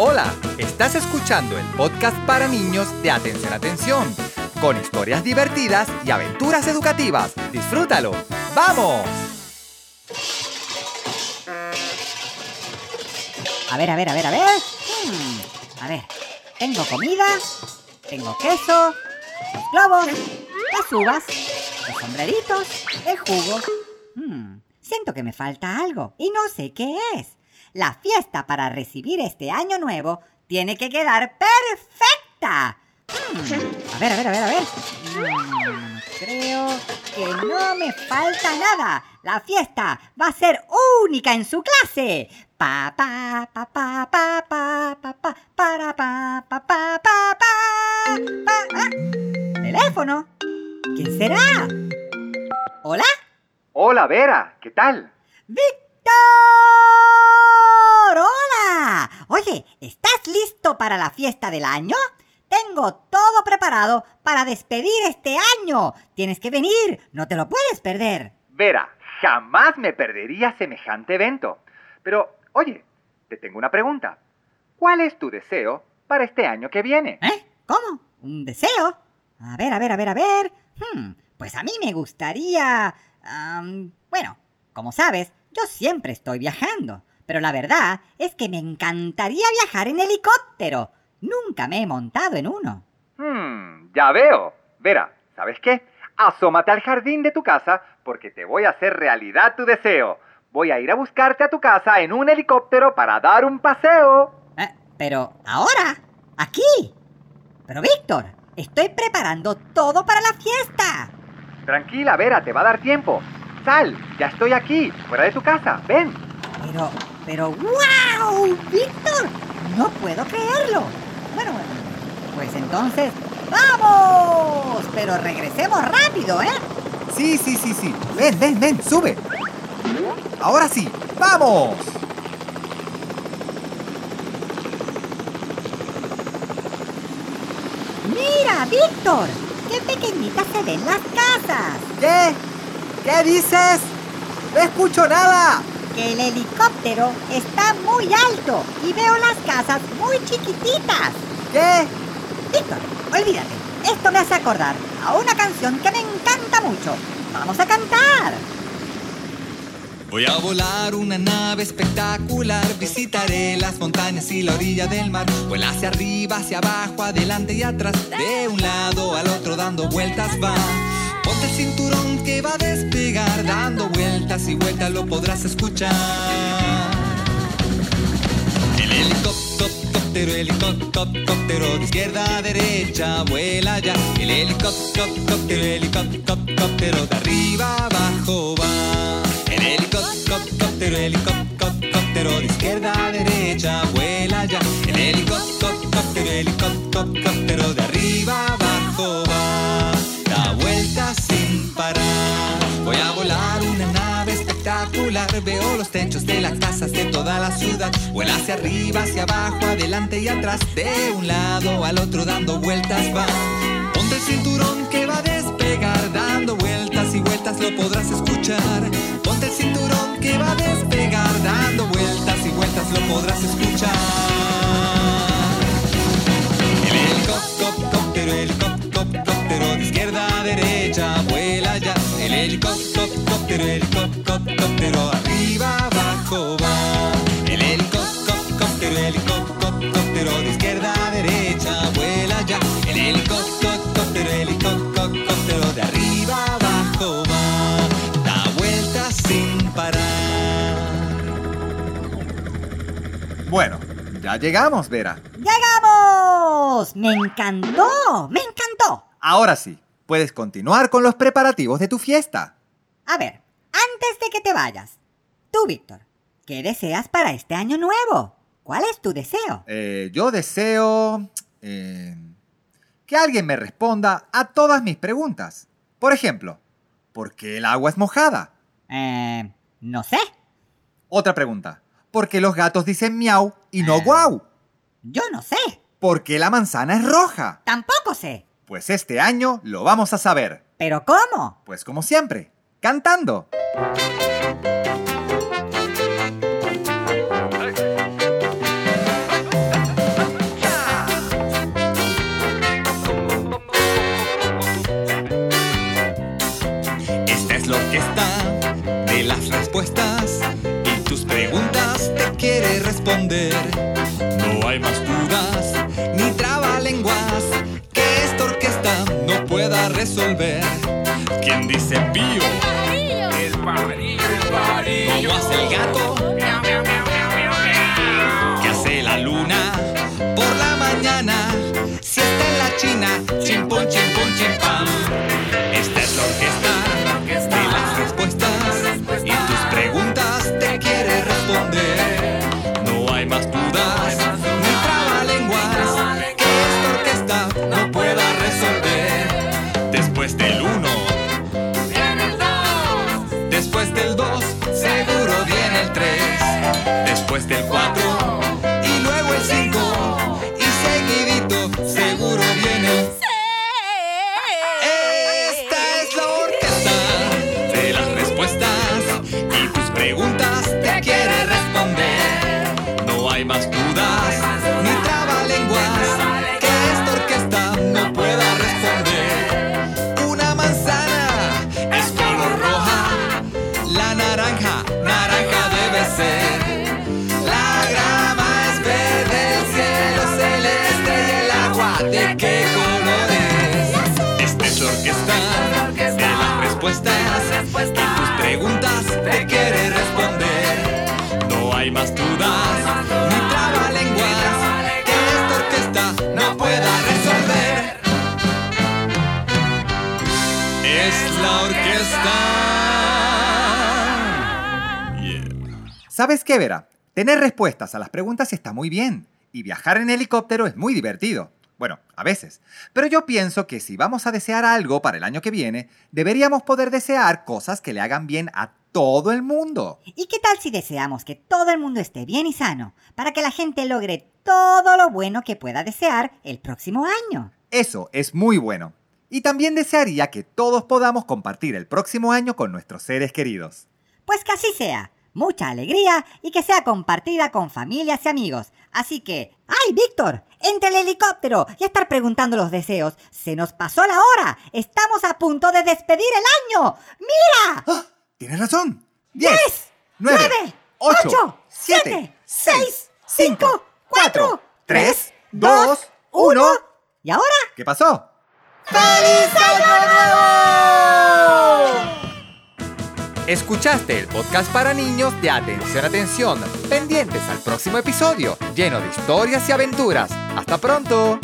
Hola, estás escuchando el podcast para niños de Atención Atención, con historias divertidas y aventuras educativas. Disfrútalo. ¡Vamos! A ver, a ver, a ver, a ver. Hmm, A ver, tengo comida, tengo queso, los globos, las uvas, los sombreritos, el jugo. Hmm, Siento que me falta algo y no sé qué es. La fiesta para recibir este año nuevo tiene que quedar perfecta. Hmm, A ver, a ver, a ver, a ver. Hmm, Creo que no me falta nada. La fiesta va a ser única en su clase. Pa pa pa pa pa pa pa pa para pa pa pa pa pa pa. Ah, Teléfono. ¿Quién será? ¿Hola? Hola, Vera, ¿qué tal? ¡Víctor! ¡Hola! Oye, ¿estás listo para la fiesta del año? Tengo todo preparado para despedir este año. Tienes que venir, no te lo puedes perder. Vera, jamás me perdería semejante evento. Pero, oye, te tengo una pregunta. ¿Cuál es tu deseo para este año que viene? ¿Eh? ¿Cómo? ¿Un deseo? A ver, a ver, a ver, a ver. Hmm, pues a mí me gustaría... am, bueno, como sabes, yo siempre estoy viajando. Pero la verdad es que me encantaría viajar en helicóptero. Nunca me he montado en uno. Hmm, ya veo. Vera, ¿sabes qué? Asómate al jardín de tu casa porque te voy a hacer realidad tu deseo. Voy a ir a buscarte a tu casa en un helicóptero para dar un paseo. Eh, pero ahora, aquí. Pero Víctor, estoy preparando todo para la fiesta. Tranquila, Vera, te va a dar tiempo. Sal, ya estoy aquí, fuera de tu casa. Ven. Pero, pero, wow, Víctor, no puedo creerlo. Bueno, pues entonces, ¡vamos! Pero regresemos rápido, ¿eh? Sí, sí, sí, sí. Ven, ven, ven, sube. Ahora sí, vamos. Mira, Víctor, qué pequeñitas se ven las casas. ¿Qué? ¿Qué dices? No escucho nada. Que el helicóptero está muy alto y veo las casas muy chiquititas. ¿Qué? Víctor, olvídate. Esto me hace acordar a una canción que me encanta mucho. Vamos a cantar. Voy a volar una nave espectacular, visitaré las montañas y la orilla del mar. Vuela hacia arriba, hacia abajo, adelante y atrás, de un lado al otro dando vueltas va. Ponte el cinturón que va a despegar, dando vueltas y vueltas lo podrás escuchar. El helicóptero, helicóptero de izquierda a derecha, vuela ya. El helicóptero, helicóptero de arriba abajo va. El helicóptero, helicóptero de izquierda a derecha, vuela ya. El helicóptero las casas de toda la ciudad. Vuela hacia arriba, hacia abajo, adelante y atrás. De un lado al otro dando vueltas va. Ponte el cinturón que va a despegar. Dando vueltas y vueltas lo podrás escuchar. Ponte el cinturón que va a despegar. Dando vueltas y vueltas lo podrás escuchar. El helicóptero, helicóptero de izquierda a derecha, vuela ya. El helicóptero, helicóptero arriba El helicóptero, helicóptero de izquierda a derecha, vuela ya. El helicóptero, helicóptero de arriba abajo va. Da vueltas sin parar. Bueno, ya llegamos, Vera. ¡Llegamos! ¡Me encantó! ¡Me encantó! Ahora sí, puedes continuar con los preparativos de tu fiesta. A ver, antes de que te vayas, tú, Víctor, ¿qué deseas para este año nuevo? ¿Cuál es tu deseo? Eh, yo deseo eh, que alguien me responda a todas mis preguntas. Por ejemplo, ¿por qué el agua es mojada? Eh, no sé. Otra pregunta, ¿por qué los gatos dicen miau y no Eh. guau? Yo no sé. ¿Por qué la manzana es roja? Tampoco sé. Pues este año lo vamos a saber. ¿Pero cómo? Pues como siempre, cantando. Resolver. ¿Quién dice pío? Tus preguntas te quiere responder. No hay más dudas ni trabalenguas que esta orquesta no pueda resolver. Es la orquesta. ¿Sabes qué, Vera? Tener respuestas a las preguntas está muy bien. Y viajar en helicóptero es muy divertido. Bueno, a veces. Pero yo pienso que si vamos a desear algo para el año que viene, deberíamos poder desear cosas que le hagan bien a todo el mundo. ¿Y qué tal si deseamos que todo el mundo esté bien y sano para que la gente logre todo lo bueno que pueda desear el próximo año? Eso es muy bueno. Y también desearía que todos podamos compartir el próximo año con nuestros seres queridos. Pues que así sea. Mucha alegría y que sea compartida con familias y amigos. Así que, ¡ay, Víctor! Entre el helicóptero y estar preguntando los deseos. Se nos pasó la hora. Estamos a punto de despedir el año. ¡Mira! ¡Ah! Tienes razón. 10, ¡Diez! 9, nueve, 8, ocho, 7, siete, 6, seis, 5, cinco, 4, cuatro, 3, tres, 2, dos, 1. ¿Y ahora? ¿Qué pasó? ¡Feliz Año Nuevo! Escuchaste el podcast para niños de Atención Atención, pendientes al próximo episodio, lleno de historias y aventuras. ¡Hasta pronto!